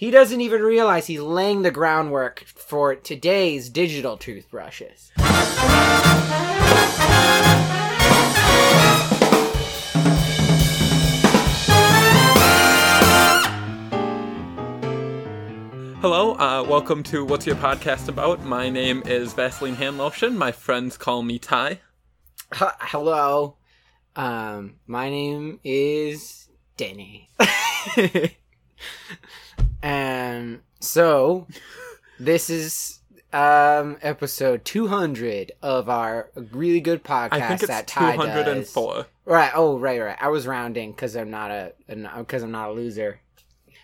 He doesn't even realize he's laying the groundwork for today's digital toothbrushes. Hello, uh, welcome to What's Your Podcast About? My name is Vaseline Hand Lotion. My friends call me Ty. Hello. Um, my name is Denny. um, so this is um episode 200 of our really good podcast I think that it's Ty does. 204. Right. Oh, right, right. I was rounding because I'm not a because I'm not a loser.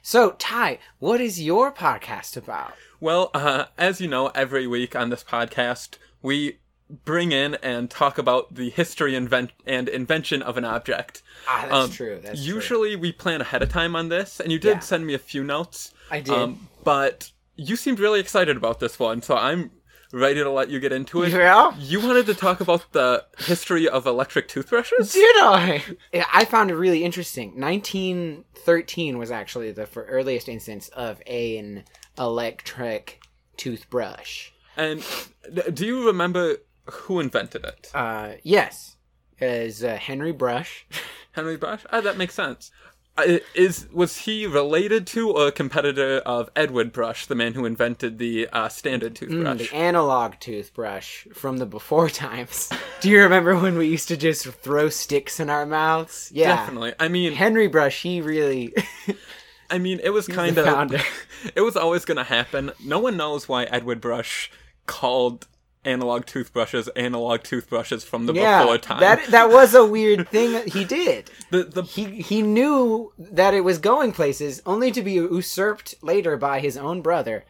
So, Ty, what is your podcast about? Well, uh, as you know, every week on this podcast, we bring in and talk about the history invent- and invention of an object. Ah, that's Um, true. That's true. Usually we plan ahead of time on this, and you did Yeah. send me a few notes. I did. but you seemed really excited about this one, so I'm ready to let you get into it. Yeah? You wanted to talk about the history of electric toothbrushes? Did I? Yeah, I found it really interesting. 1913 was actually the earliest instance of an electric toothbrush. And do you remember who invented it? Uh, yes, is uh, Henry Brush. Henry Brush? Ah, that makes sense. Uh, Is was he related to or a competitor of Edward Brush, the man who invented the uh, standard Mm, toothbrush? the analog toothbrush from the before times. Do you remember when we used to just throw sticks in our mouths? Yeah. Definitely. I mean, Henry Brush, he really I mean, it was kind of it was always going to happen. No one knows why Edward Brush called analog toothbrushes analog toothbrushes from the yeah, before time. that that was a weird thing he did. the the He he knew that it was going places, only to be usurped later by his own brother.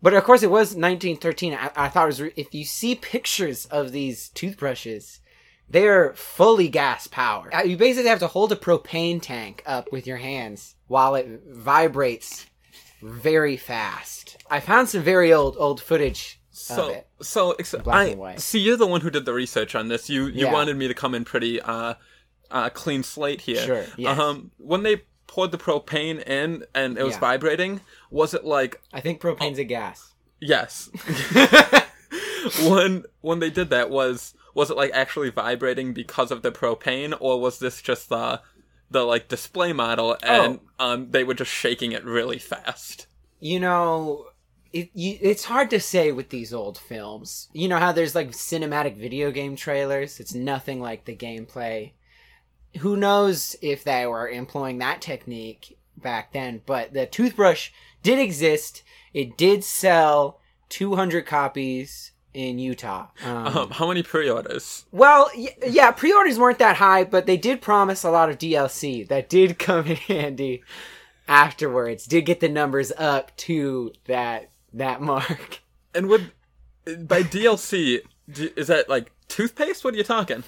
But of course, it was 1913. I, I thought it was re- if you see pictures of these toothbrushes, they're fully gas powered. Uh, You basically have to hold a propane tank up with your hands while it vibrates very fast. I found some very old old footage so it. so ex- Black I and white. see. You're the one who did the research on this. You you Yeah. wanted me to come in pretty uh, uh clean slate here. Sure, yes. Um, when they poured the propane in and it was Yeah. vibrating, was it like I think propane's a gas. yes? when when they did that was was it like actually vibrating because of the propane or was this just the the like display model and Oh. um they were just shaking it really fast? you know it, you, it's hard to say with these old films you know how there's like cinematic video game trailers it's nothing like the gameplay who knows if they were employing that technique back then but the toothbrush did exist it did sell 200 copies in utah um, Um, how many pre-orders? well, y- yeah, pre-orders weren't that high, but they did promise a lot of DLC that did come in handy afterwards. Did get the numbers up to that that mark. And would by DLC is that like toothpaste? What are you talking?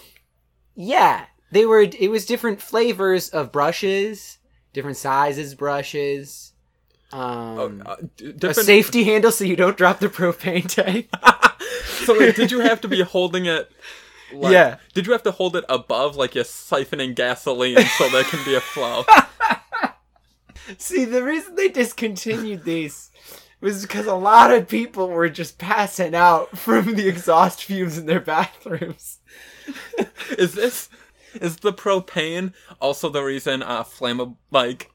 Yeah, they were. It was different flavors of brushes, different sizes brushes. Um, Uh, d- a different. safety handle so you don't drop the propane tank. so like, did you have to be holding it? Like, Yeah. Did you have to hold it above like you're siphoning gasoline so there can be a flow? See, the reason they discontinued these was because a lot of people were just passing out from the exhaust fumes in their bathrooms. is this is the propane also the reason uh flammable like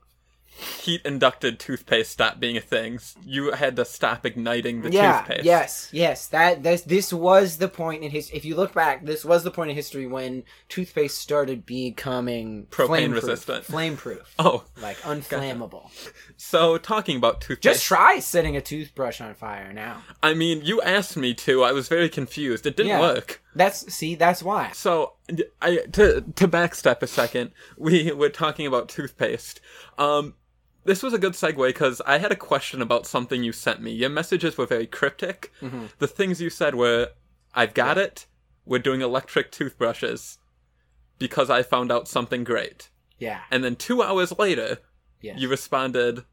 heat inducted toothpaste stopped being a thing? You had to stop igniting the yeah, toothpaste. yes, yes. That this this was the point in his. If you look back, this was the point in history when toothpaste started becoming Propane flame-proof, resistant. flame-proof, Oh, like unflammable. so talking about toothpaste. Just try setting a toothbrush on fire now. I mean, you asked me to. I was very confused. It didn't Yeah. work. That's see, that's why. So, I to to backstep a second, we were talking about toothpaste. Um, this was a good segue because I had a question about something you sent me. Your messages were very cryptic. Mm-hmm. The things you said were, "I've got it. We're doing electric toothbrushes because I found out something great." Yeah. And then two hours later, Yes. you responded,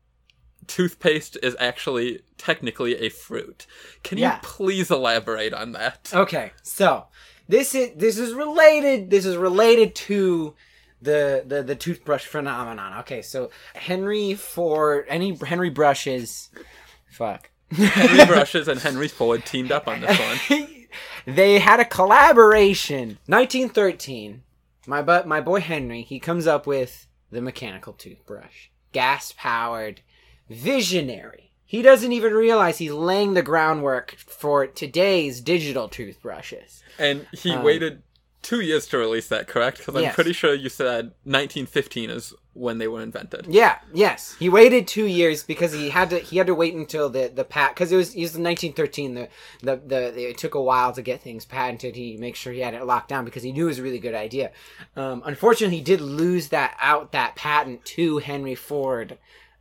"Toothpaste is actually technically a fruit." Can Yeah. you please elaborate on that? Okay, so this is this is related. This is related to the the the toothbrush phenomenon. Okay, so Henry Ford, any Henry brushes, fuck. Henry Brushes and Henry Ford teamed up on this one. they had a collaboration. 1913. My but my boy Henry, he comes up with the mechanical toothbrush, gas powered, visionary. He doesn't even realize he's laying the groundwork for today's digital toothbrushes. And he Um, waited two years to release that, correct? Because I'm Yes. pretty sure you said 1915 is when they were invented. Yeah, yes. He waited two years because he had to. He had to wait until the the pat because it was it was 1913. The, the the it took a while to get things patented. He make sure he had it locked down because he knew it was a really good idea. Um, unfortunately, he did lose that out that patent to Henry Ford.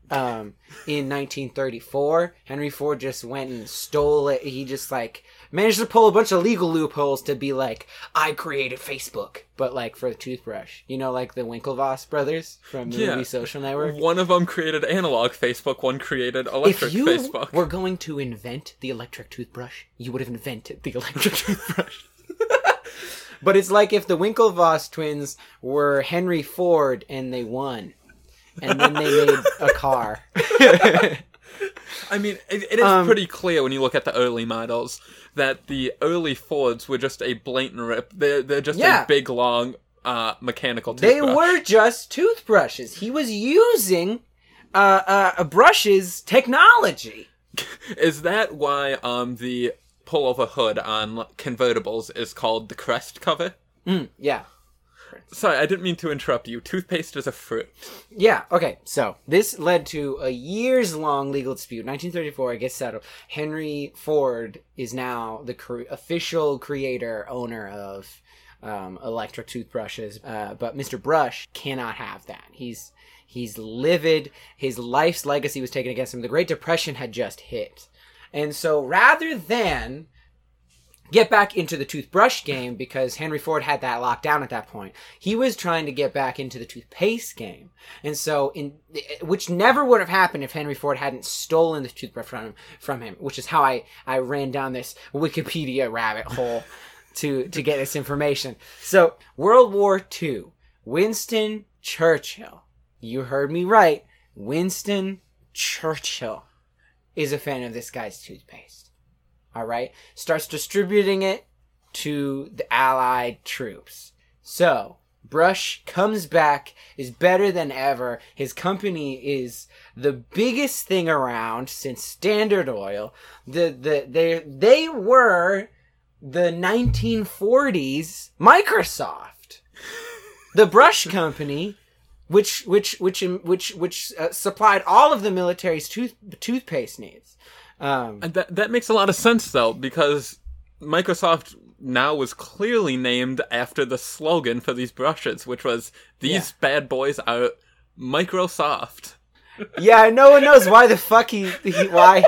Um, in 1934, Henry Ford just went and stole it. He just like managed to pull a bunch of legal loopholes to be like, I created Facebook, but like for a toothbrush. You know, like the Winklevoss brothers from the Yeah. movie Social Network. One of them created analog Facebook, one created electric Facebook. if you Facebook. were going to invent the electric toothbrush, you would have invented the electric toothbrush. but it's like if the Winklevoss twins were Henry Ford and they won, and then they made a car. I mean, it, it is Um, pretty clear when you look at the early models that the early Fords were just a blatant rip. They're, they're just Yeah. a big, long uh, mechanical they were just toothbrushes. He was using uh, uh, a brush's technology. Is that why um, the pullover hood on convertibles is called the crest cover? Mm, yeah. Sorry, I didn't mean to interrupt you. Toothpaste is a fruit. Yeah, okay. So this led to a years long legal dispute. 1934, it gets settled. Henry Ford is now the cre- official creator, owner of um, electric toothbrushes. Uh, but Mr. Brush cannot have that. He's he's livid. His life's legacy was taken against him. The Great Depression had just hit. And so rather than get back into the toothbrush game because Henry Ford had that locked down at that point. He was trying to get back into the toothpaste game. And so in which never would have happened if Henry Ford hadn't stolen the toothbrush from him, from him, which is how I I ran down this Wikipedia rabbit hole to to get this information. So, World War II, Winston Churchill. You heard me right. Winston Churchill is a fan of this guy's toothpaste all right, starts distributing it to the Allied troops. So, Brush comes back, is better than ever. His company is the biggest thing around since Standard Oil. The the they they were the 1940s Microsoft. The Brush company which which which which which uh, supplied all of the military's tooth toothpaste needs. Um, And that that makes a lot of sense though, because Microsoft now was clearly named after the slogan for these brushes, which was "These Yeah. bad boys are Microsoft." Yeah, no one knows why the fuck he, he why.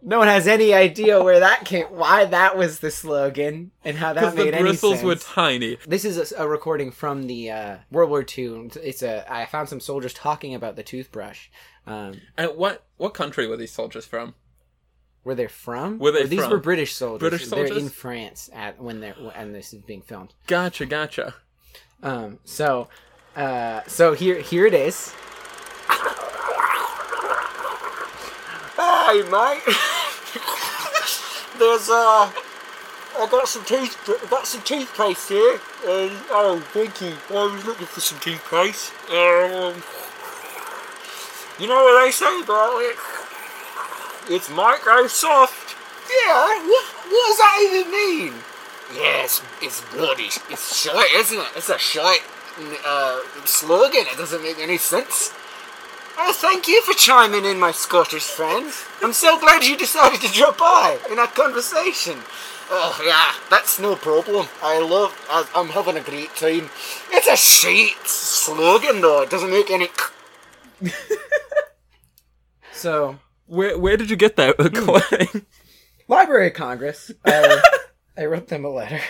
No one has any idea where that came, why that was the slogan, and how that the made any bristles were tiny. This is a, a recording from the uh, World War II. It's a. I found some soldiers talking about the toothbrush. Um, And what what country were these soldiers from? Where they're from? Where they Or these from? were British soldiers. British soldiers. They're in France at when they're and this is being filmed. Gotcha, gotcha. Um, so, uh, so here here it is. Hey, mate. There's uh, I got some tooth, got some toothpaste here. Um, oh, thank you. I was looking for some toothpaste. Um, you know what they say about it? It's Microsoft. Yeah. What, what does that even mean? Yeah, it's, it's bloody. It's shite, isn't it? It's a shite uh, slogan. It doesn't make any sense. Oh, thank you for chiming in, my Scottish friends. I'm so glad you decided to drop by in our conversation. Oh, yeah, that's no problem. I love, I, I'm having a great time. It's a shit slogan, though. It doesn't make any. so, Where where did you get that hmm. recording? Library of Congress. I, uh, I wrote them a letter.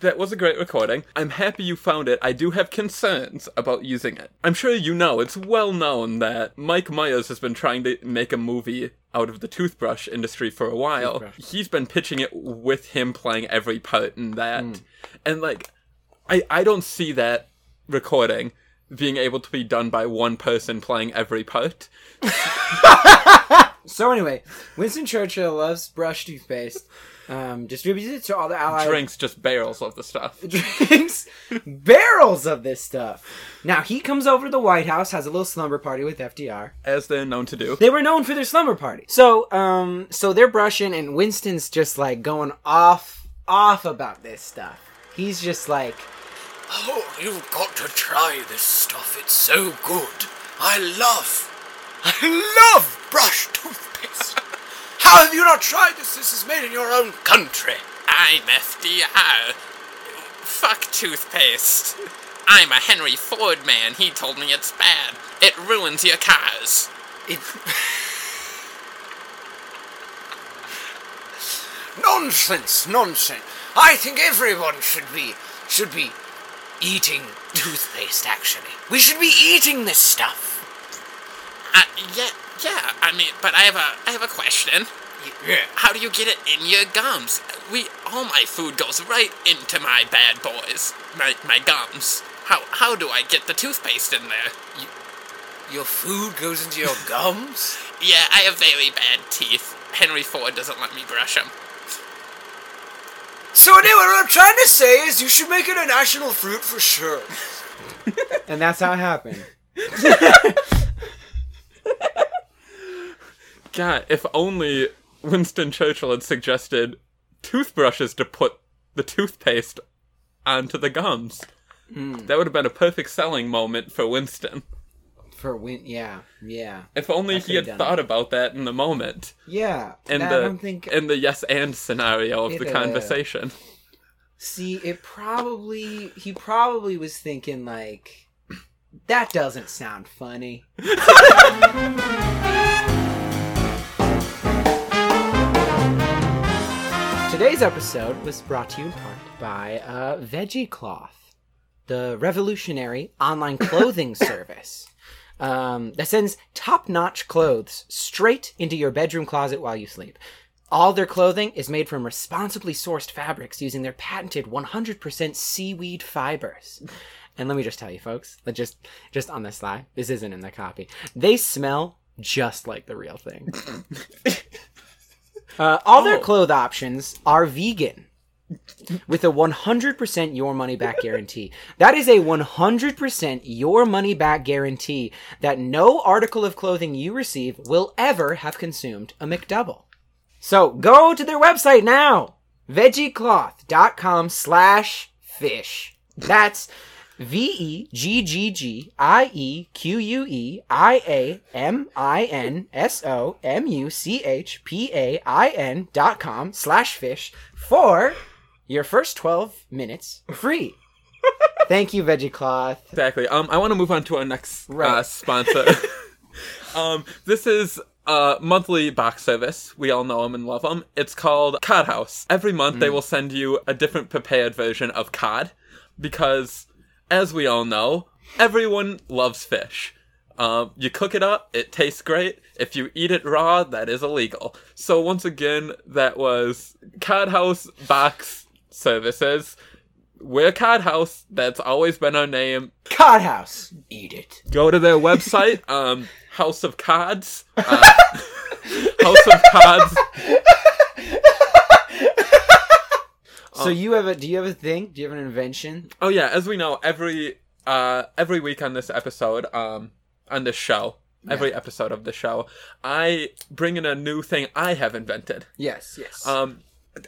that was a great recording. I'm happy you found it. I do have concerns about using it. I'm sure you know it's well known that Mike Myers has been trying to make a movie out of the toothbrush industry for a while. Toothbrush. He's been pitching it with him playing every part in that. Hmm. And like I I don't see that recording being able to be done by one person playing every part. So anyway, Winston Churchill loves brush toothpaste. Um, distributes it to all the allies. Drinks just barrels of the stuff. drinks barrels of this stuff. Now he comes over to the White House, has a little slumber party with FDR. As they're known to do. They were known for their slumber party. So, um, so they're brushing, and Winston's just like going off, off about this stuff. He's just like, Oh, you've got to try this stuff. It's so good. I love, I love brush toothpaste. How have you not tried this? This is made in your own country. I'm FDR. Fuck toothpaste. I'm a Henry Ford man. He told me it's bad. It ruins your cars. It... nonsense, nonsense. I think everyone should be should be eating toothpaste. Actually, we should be eating this stuff. Uh, yeah, yeah. I mean, but I have a, I have a question. Yeah. How do you get it in your gums? We, all my food goes right into my bad boys, my, my gums. How, how do I get the toothpaste in there? Your food goes into your gums. Yeah, I have very bad teeth. Henry Ford doesn't let me brush them. So anyway, what I'm trying to say is, you should make it a national fruit for sure. and that's how it happened. God, if only Winston Churchill had suggested toothbrushes to put the toothpaste onto the gums. That would have been a perfect selling moment for Winston. For win, yeah, yeah, If only he had thought about that in the moment. yeah. In the I don't think. in the yes and scenario of It, the uh, conversation. See, it probably he probably was thinking like, that doesn't sound funny. Today's episode was brought to you in part by uh, Veggie Cloth, the revolutionary online clothing service um, that sends top-notch clothes straight into your bedroom closet while you sleep. All their clothing is made from responsibly sourced fabrics using their patented 100% seaweed fibers. And let me just tell you, folks, just just on the sly, this isn't in the copy. They smell just like the real thing. Uh, all their Oh. clothes options are vegan with a 100% your money back guarantee. That is a 100% your money back guarantee that no article of clothing you receive will ever have consumed a McDouble. So go to their website now, veggieCloth.com slash fish. That's E V-E-G-G-G-I-E-Q-U-E-I-A-M-I-N-S-O-M-U-C-H-P-A-I-N dot com slash fish for your first 12 minutes free. Thank you, Veggie Cloth. Exactly. Um, I want to move on to our next uh, sponsor. um, this is a monthly box service. We all know them and love them. It's called Cod House. Every month Mm. they will send you a different prepared version of cod, because, as we all know, everyone loves fish. Um, you cook it up, it tastes great. If you eat it raw, that is illegal. So once again, that was Cod House box services. We're Cod House. That's always been our name. Cod House. Eat it. Go to their website, um, House of Cards. Uh, House of Cods. So you have a, do you have a thing? Do you have an invention? Oh yeah, as we know, every uh, every week on this episode, um, on this show, every episode of the show, I bring in a new thing I have invented. Yes, yes. Um,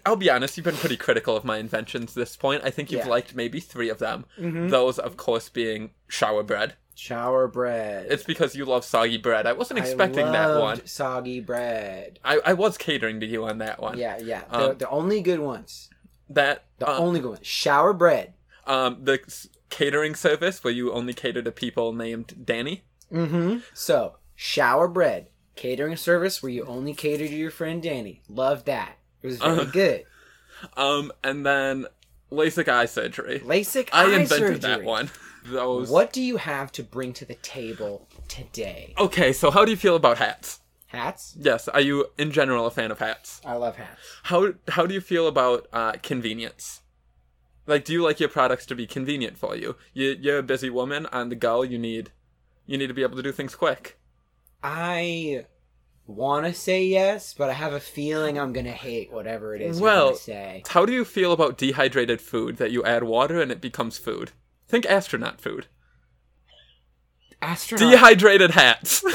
I'll be honest, you've been pretty critical of my inventions this point. I think you've Yeah. liked maybe three of them. Those, of course, being shower bread. Shower bread. It's because you love soggy bread. I wasn't expecting I that one. Soggy bread. I, I was catering to you on that one. Yeah, yeah. The, Um, the only good ones. That The uh, only good ones. Shower bread. um the catering service where you only cater to people named Danny. Mm-hmm. So, shower bread. Catering service where you only cater to your friend Danny. Love that. It was very Uh-huh. good. Um, and then LASIK eye surgery. LASIK I eye invented surgery. that one. Those. What do you have to bring to the table today? Okay, so how do you feel about hats? Hats? Yes, are you in general a fan of hats? I love hats. How how do you feel about uh, convenience? Like, do you like your products to be convenient for you? you you're a busy woman on the go. You need you need to be able to do things quick. I want to say yes, but I have a feeling I'm gonna hate whatever it is Well- say. How do you feel about dehydrated food that you add water and it becomes food? Think astronaut food. Astronaut. Dehydrated hats.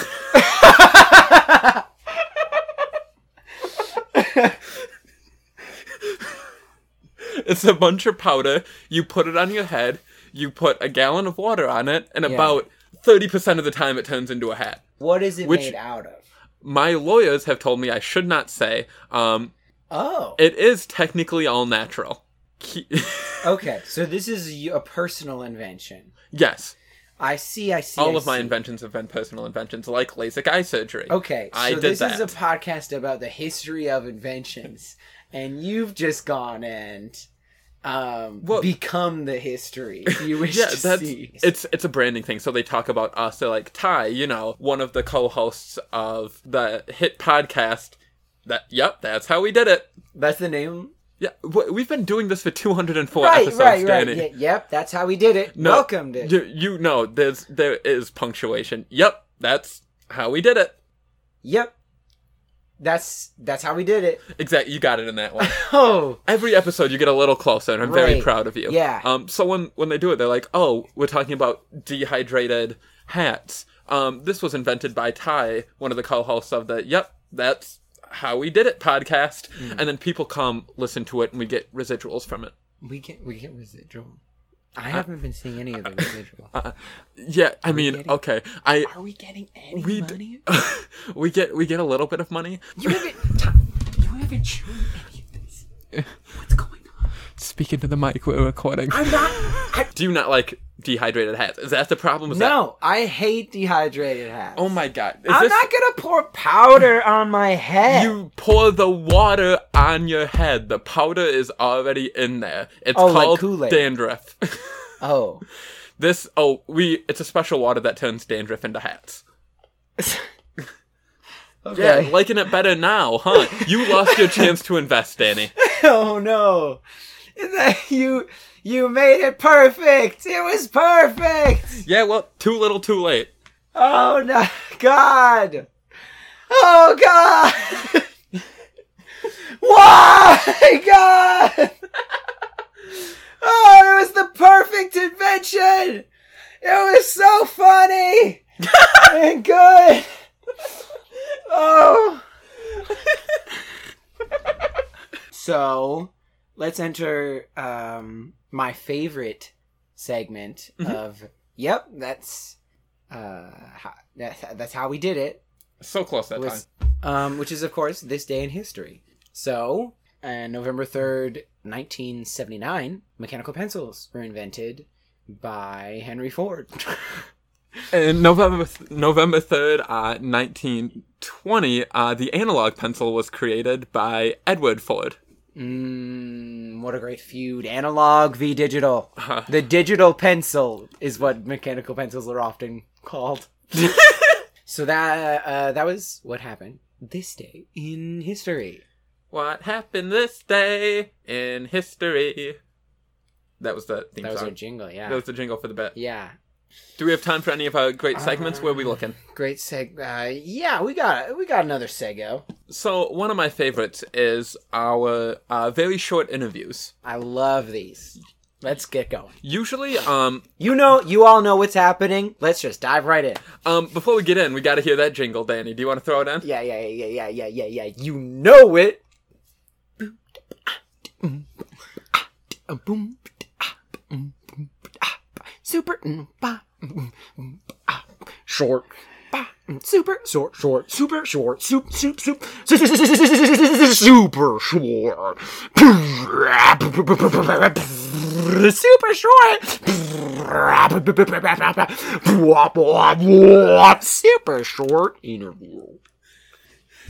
it's a bunch of powder. You put it on your head. You put a gallon of water on it, and Yeah. about thirty percent of the time, it turns into a hat. what is it Which- made out of? My lawyers have told me I should not say. Um, Oh, it is technically all natural. Okay. So this is a personal invention. yes, I see. I see. all I of my inventions have been personal inventions, like LASIK eye surgery. Okay, so I this is a podcast about the history of inventions, and you've just gone and um, Well- become the history. You wish yeah, to that's see. it's it's a branding thing. So they talk about us. They're like Ty, you know, one of the co-hosts of the hit podcast. That yep, that's how we did it. That's the name. Yeah, we've been doing this for 204 Right, episodes, right, right. Danny. Yeah, yep, that's how we did it. No, Welcomed it. You, you know, there's there is punctuation. Yep, that's how we did it. Yep, that's that's how we did it. Exactly, you got it in that one. Oh, Every episode, you get a little closer, and I'm very proud of you. Yeah. Um. So when when they do it, they're like, "Oh, we're talking about dehydrated hats." Um. This was invented by Ty, one of the co-hosts of the Yep, that's how we did it podcast. Mm. And then people come listen to it, and we get residuals from it. we get we get residual. I uh, haven't been seeing any of the uh, residual. Uh, yeah. I mean, getting- okay. I Are we getting any we money? d- we get we get a little bit of money. you haven't. You haven't shown any of this. What's going on? Speaking to the mic, we're recording. I'm not. I, Do you not like dehydrated hats? Is that the problem? Is that- no, I hate dehydrated hats. Oh my god. Is I'm this- not gonna pour powder on my head. You pour the water on your head. The powder is already in there. It's Oh, called Kool-Aid. dandruff. Oh. this oh we it's a special water that turns dandruff into hats. Okay. Yeah, liking it better now, huh? You lost your chance to invest, Danny. oh no. That- You you made it perfect. It was perfect. Yeah, well, too little, too late. Oh no, God. Oh God. Why, God? Oh, it was the perfect invention. It was so funny and good. Oh. so, let's enter um, my favorite segment of. Yep, that's uh, how, that's that's how we did it. So close that time. Um, which is of course this day in history. So, on November third, nineteen seventy nine, mechanical pencils were invented by Henry Ford. And November November third, uh, nineteen twenty, uh, the analog pencil was created by Edward Ford. Mm, what a great feud. Analog v digital. The digital pencil is what mechanical pencils are often called. so that uh, that was what happened this day in history. What happened this day in history? That was the theme That was song. our jingle, yeah. that was the jingle for the bit. yeah. Do we have time for any of our great segments? Where are we looking? Great seg. Uh, yeah, we got we got another sego. So one of my favorites is our uh, very short interviews. I love these. Let's get going. Usually, um, You know, you all know what's happening. Let's just dive right in. um, before we get in, we got to hear that jingle, Danny. Do you want to throw it in? Yeah, yeah, yeah, yeah, yeah, yeah, yeah. You know it. Super mm, mm, mm, short. Super short, short, super short, soup, soup, soup, super short, super short, super short interview.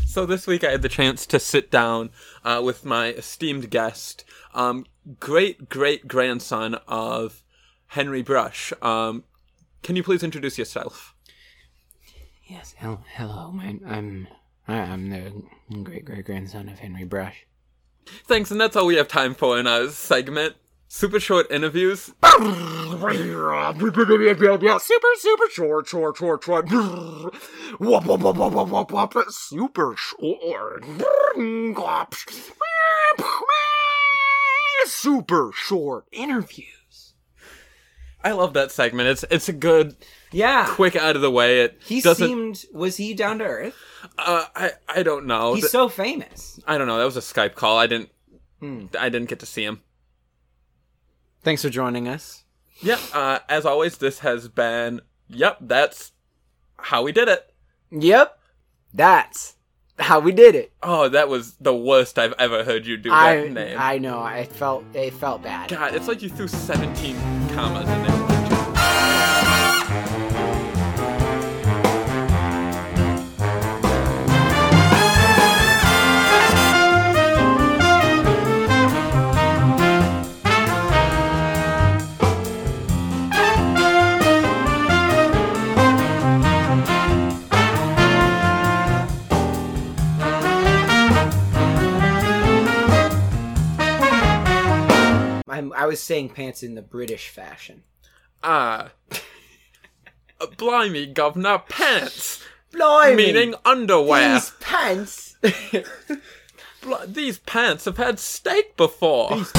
So this week I had the chance to sit down uh, with my esteemed guest, um, great great grandson of Henry Brush. Um, can you please introduce yourself? Yes, hello, hello. My, I'm I'm the great great grandson of Henry Brush. Thanks, and that's all we have time for in our segment. super short interviews. Super, super short, short, short, short. Super short. Super short interviews. I love that segment. It's it's a good, Yeah. quick out of the way. It He doesn't. seemed was he down to earth? uh, I I don't know. He's Th- so famous. I don't know. That was a Skype call. I didn't. Hmm. I didn't get to see him. Thanks for joining us. Yeah. Uh, as always, this has been. Yep. That's how we did it. Yep. That's how we did it. Oh, that was the worst I've ever heard you do that I name. I know. I felt it felt bad. God, it's like you threw 17 commas in there. Saying pants in the British fashion. Ah. Uh, Blimey, governor, pants! Blimey, Meaning underwear. these pants. Bl- these pants have had steak before. These